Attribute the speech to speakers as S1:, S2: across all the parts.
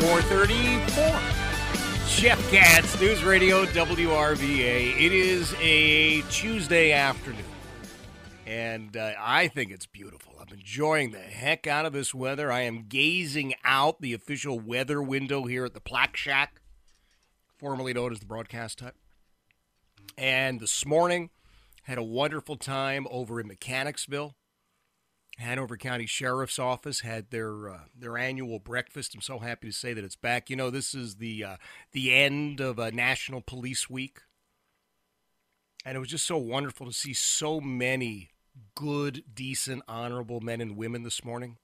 S1: 434. Jeff Katz, News Radio WRVA. It is a Tuesday afternoon, and uh, I think it's beautiful. I'm enjoying the heck out of this weather. I am gazing out the official weather window here at the Plaque Shack, formerly known as the Broadcast Hut. And this morning, had a wonderful time over in Mechanicsville. Hanover County Sheriff's Office had their uh, their annual breakfast. I'm so happy to say that it's back. You know, this is the uh, the end of uh, National Police Week, and it was just so wonderful to see so many good, decent, honorable men and women this morning.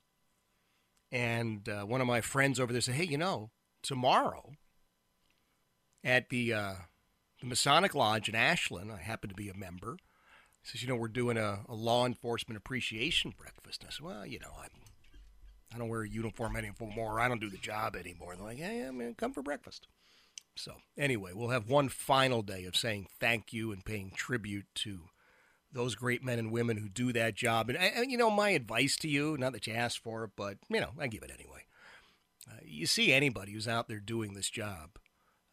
S1: And uh, one of my friends over there said, "Hey, you know, tomorrow at the uh, the Masonic Lodge in Ashland, I happen to be a member." Says, you know, we're doing a, a law enforcement appreciation breakfast. And I said, well, you know, I'm, I don't wear a uniform anymore. I don't do the job anymore. And they're like, yeah, man, come for breakfast. So anyway, we'll have one final day of saying thank you and paying tribute to those great men and women who do that job. And, and you know, my advice to you, not that you asked for it, but, you know, I give it anyway. Uh, you see anybody who's out there doing this job,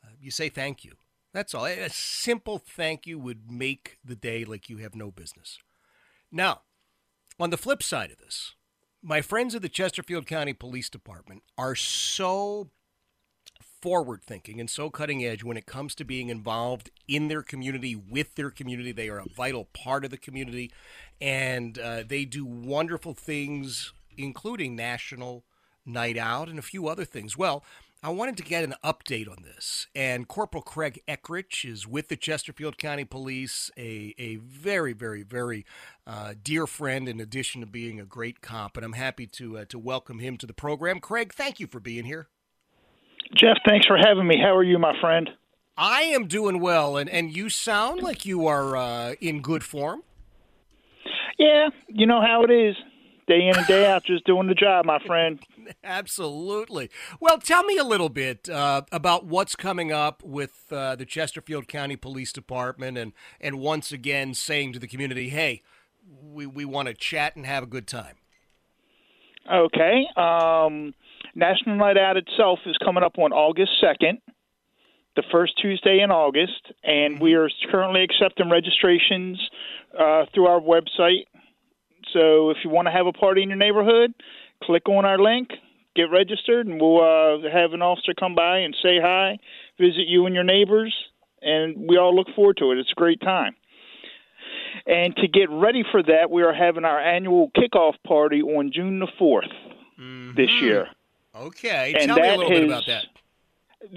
S1: uh, you say thank you. That's all. A simple thank you would make the day like you have no business. Now, on the flip side of this, my friends at the Chesterfield County Police Department are so forward thinking and so cutting edge when it comes to being involved in their community, with their community. They are a vital part of the community, and uh, they do wonderful things, including National Night Out and a few other things. Well, I wanted to get an update on this. And Corporal Craig Eckrich is with the Chesterfield County Police, a, a very, very, very uh, dear friend in addition to being a great cop. And I'm happy to, uh, to welcome him to the program. Craig, thank you for being here.
S2: Jeff, thanks for having me. How are you, my friend?
S1: I am doing well, and, and you sound like you are uh, in good form.
S2: Yeah, you know how it is. Day in and day out, just doing the job, my friend.
S1: Absolutely. Well, tell me a little bit uh, about what's coming up with uh, the Chesterfield County Police Department, and and once again saying to the community, "Hey, we we want to chat and have a good time."
S2: Okay. Um, National Night Out itself is coming up on August second, the first Tuesday in August, and we are currently accepting registrations uh, through our website. So if you want to have a party in your neighborhood, click on our link, get registered, and we'll uh, have an officer come by and say hi, visit you and your neighbors, and we all look forward to it. It's a great time. And to get ready for that, we are having our annual kickoff party on June the 4th this year.
S1: Okay,
S2: And
S1: tell me a little bit about that.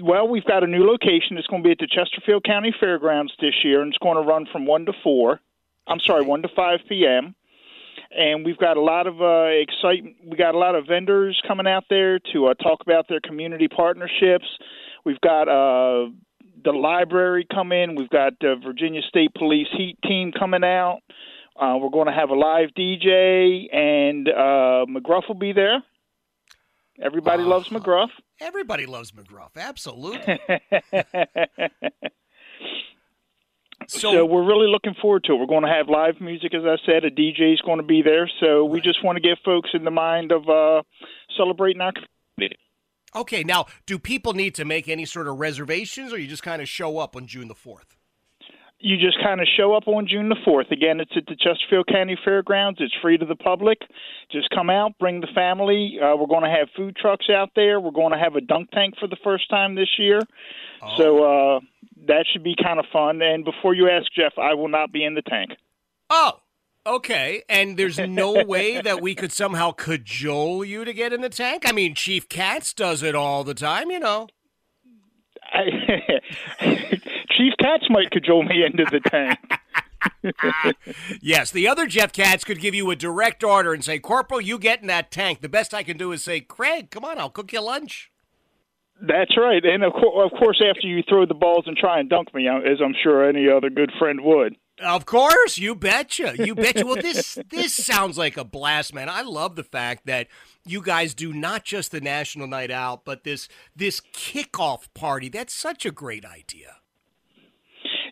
S2: Well, we've got a new location. It's going to be at the Chesterfield County Fairgrounds this year, and it's going to run from 1 to 4. I'm sorry, 1 to 5 p.m. And we've got a lot of uh, excitement. We got a lot of vendors coming out there to uh, talk about their community partnerships. We've got uh, the library come in. We've got the Virginia State Police Heat Team coming out. Uh, we're going to have a live DJ, and uh, McGruff will be there. Everybody loves McGruff.
S1: Everybody loves McGruff. Absolutely.
S2: So, we're really looking forward to it. We're going to have live music, as I said. A DJ is going to be there. So we just want to get folks in the mind of uh, celebrating our community.
S1: Okay, now, do people need to make any sort of reservations, or you just kind of show up on June the fourth?
S2: You just kind of show up on June the 4th. Again, it's at the Chesterfield County Fairgrounds. It's free to the public. Just come out, bring the family. Uh, we're going to have food trucks out there. We're going to have a dunk tank for the first time this year. Oh. So uh, that should be kind of fun. And before you ask, Jeff, I will not be in the tank.
S1: Oh, okay. And there's no way that we could somehow cajole you to get in the tank? I mean, Chief Katz does it all the time, you know.
S2: I, Chief Katz might cajole me into the tank.
S1: yes, the other Jeff Katz could give you a direct order and say, Corporal, you get in that tank. The best I can do is say, Craig, come on, I'll cook you lunch.
S2: That's right. And of, co- of course, after you throw the balls and try and dunk me, uh, as I'm sure any other good friend would.
S1: Of course, you betcha. You betcha. Well, this this sounds like a blast, man. I love the fact that you guys do not just the National Night Out, but this this kickoff party. That's such a great idea.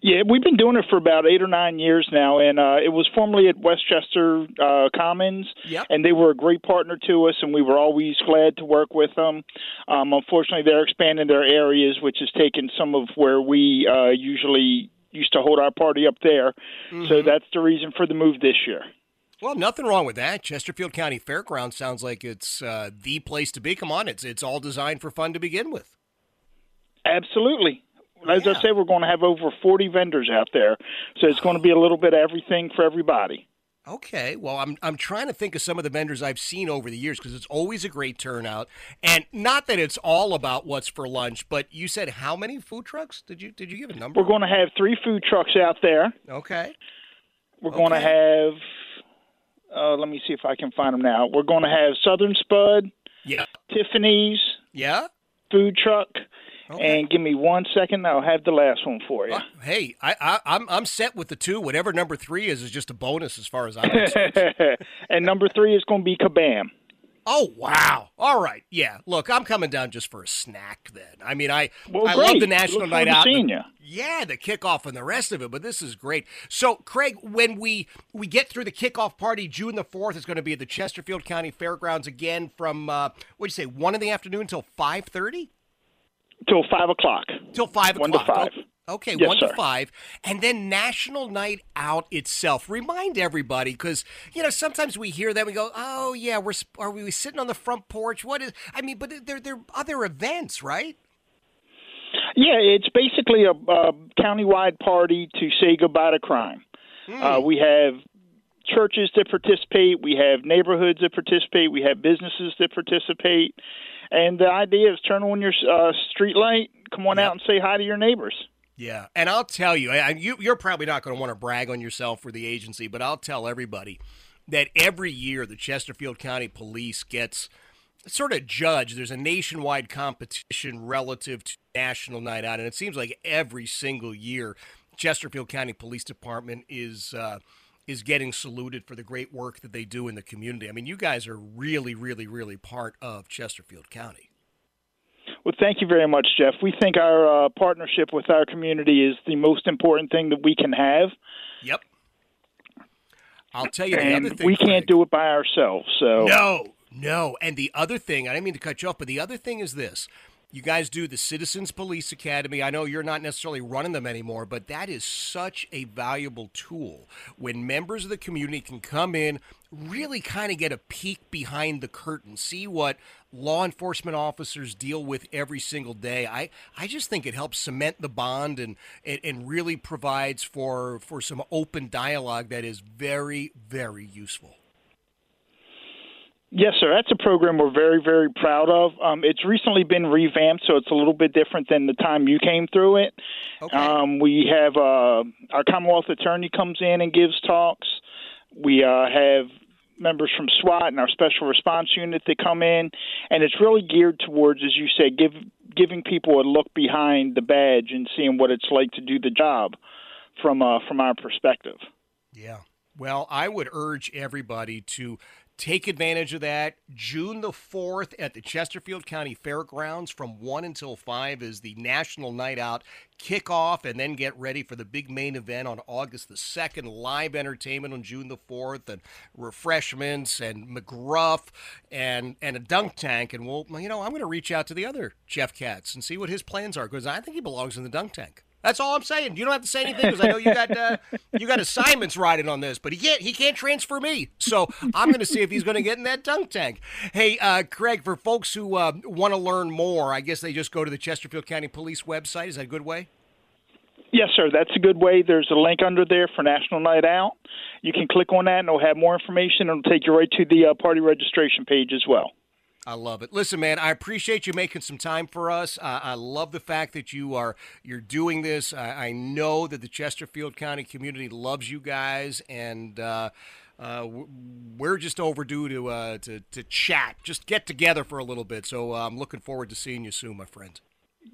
S2: Yeah, we've been doing it for about eight or nine years now, and uh, it was formerly at Westchester uh, Commons,
S1: yep.
S2: and they were a great partner to us, and we were always glad to work with them. Um, unfortunately, they're expanding their areas, which has taken some of where we uh, usually used to hold our party up there. Mm-hmm. So that's the reason for the move this year.
S1: Well, nothing wrong with that. Chesterfield County Fairgrounds sounds like it's uh, the place to be. Come on, it's it's all designed for fun to begin with.
S2: Absolutely. As yeah. I say, we're going to have over 40 vendors out there, so it's going to be a little bit of everything for everybody.
S1: Okay, well, I'm I'm trying to think of some of the vendors I've seen over the years because it's always a great turnout, and not that it's all about what's for lunch. But you said how many food trucks? Did you did you give a number?
S2: We're going to have three food trucks out there.
S1: Okay.
S2: We're okay. going to have. Uh, let me see if I can find them now. We're going to have Southern Spud.
S1: Yeah.
S2: Tiffany's.
S1: Yeah.
S2: Food truck. Okay. And give me one second, I'll have the last one for you. Uh,
S1: hey, I, I, I'm I'm set with the two. Whatever number three is is just a bonus as far as I'm concerned.
S2: and number three is going to be Kabam.
S1: Oh wow! All right, yeah. Look, I'm coming down just for a snack. Then I mean, I
S2: well,
S1: I
S2: great.
S1: love the National
S2: Look
S1: Night Out.
S2: Seeing you.
S1: Yeah, the kickoff and the rest of it, but this is great. So, Craig, when we we get through the kickoff party, June the fourth is going to be at the Chesterfield County Fairgrounds again from uh, what do you say, one in the afternoon until five thirty
S2: till five o'clock.
S1: Till five
S2: one
S1: o'clock.
S2: One to five.
S1: Okay,
S2: yes,
S1: one
S2: sir.
S1: to five, and then National Night Out itself. Remind everybody because you know sometimes we hear that we go, "Oh yeah, we're are we sitting on the front porch?" What is? I mean, but there there are other events, right?
S2: Yeah, it's basically a, a countywide party to say goodbye to crime. Hmm. Uh, we have churches that participate, we have neighborhoods that participate, we have businesses that participate, and the idea is turn on your uh, street light, come on yep. out and say hi to your neighbors.
S1: Yeah, and I'll tell you, I, you you're probably not going to want to brag on yourself or the agency, but I'll tell everybody that every year the Chesterfield County Police gets sort of judged. There's a nationwide competition relative to National Night Out, and it seems like every single year Chesterfield County Police Department is. Uh, is getting saluted for the great work that they do in the community. I mean, you guys are really, really, really part of Chesterfield County.
S2: Well, thank you very much, Jeff. We think our uh, partnership with our community is the most important thing that we can have.
S1: Yep. I'll tell you
S2: and
S1: thing.
S2: We can't
S1: Frank.
S2: do it by ourselves. So
S1: no, no. And the other thing, I didn't mean to cut you off, but the other thing is this: you guys do the Citizens Police Academy. I know you're not necessarily running them anymore, but that is such a valuable tool when members of the community can come in, really kind of get a peek behind the curtain, see what law enforcement officers deal with every single day. I, I just think it helps cement the bond and, and, and really provides for, for some open dialogue that is very, very useful.
S2: Yes, sir. That's a program we're very, very proud of. Um, it's recently been revamped, so it's a little bit different than the time you came through it.
S1: Okay.
S2: Um, we have uh, our Commonwealth Attorney comes in and gives talks. We uh, have members from SWAT and our Special Response Unit that come in, and it's really geared towards, as you said, give, giving people a look behind the badge and seeing what it's like to do the job from uh, from our perspective.
S1: Yeah. Well, I would urge everybody to Take advantage of that. June the 4th at the Chesterfield County Fairgrounds from 1 until 5 is the National Night Out kickoff, and then get ready for the big main event on August the 2nd. Live entertainment on June the 4th, and refreshments, and McGruff, and, and a dunk tank. And we'll, you know, I'm going to reach out to the other Jeff Katz and see what his plans are because I think he belongs in the dunk tank. That's all I'm saying. You don't have to say anything because I know you got uh, you got assignments riding on this, but he can't he can't transfer me. So I'm going to see if he's going to get in that dunk tank. Hey, uh, Craig, for folks who uh, want to learn more, I guess they just go to the Chesterfield County Police website. Is that a good way?
S2: Yes, sir. That's a good way. There's a link under there for National Night Out. You can click on that, and it'll have more information. And it'll take you right to the uh, party registration page as well.
S1: I love it. Listen, man, I appreciate you making some time for us. I love the fact that you are you're doing this. I, I, know that the Chesterfield County community loves you guys, and uh, uh, we're just overdue to, uh, to to chat, just get together for a little bit. So uh, I'm looking forward to seeing you soon, my friend.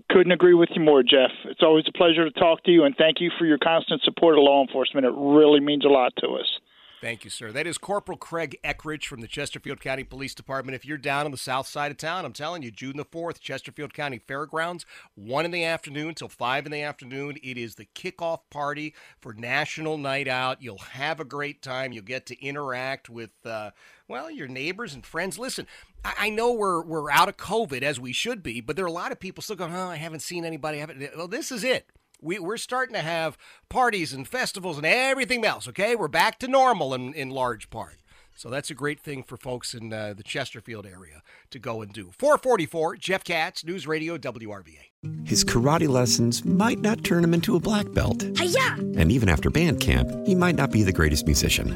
S2: Couldn't agree with you more, Jeff. It's always a pleasure to talk to you, and thank you for your constant support of law enforcement. It really means a lot to us.
S1: Thank you, sir. That is Corporal Craig Eckridge from the Chesterfield County Police Department. If you're down on the south side of town, I'm telling you, June the 4th, Chesterfield County Fairgrounds, 1 in the afternoon till 5 in the afternoon. It is the kickoff party for National Night Out. You'll have a great time. You'll get to interact with, uh, well, your neighbors and friends. Listen, I know we're we're out of COVID as we should be, but there are a lot of people still going, oh, I haven't seen anybody. I haven't. Well, this is it we, we're starting to have parties and festivals and everything else, okay? We're back to normal in, in large part. So that's a great thing for folks in uh, the Chesterfield area to go and do. 444, Jeff Katz, News Radio WRVA.
S3: His karate lessons might not turn him into a black belt.
S4: Hi-ya!
S3: And even after band camp, he might not be the greatest musician.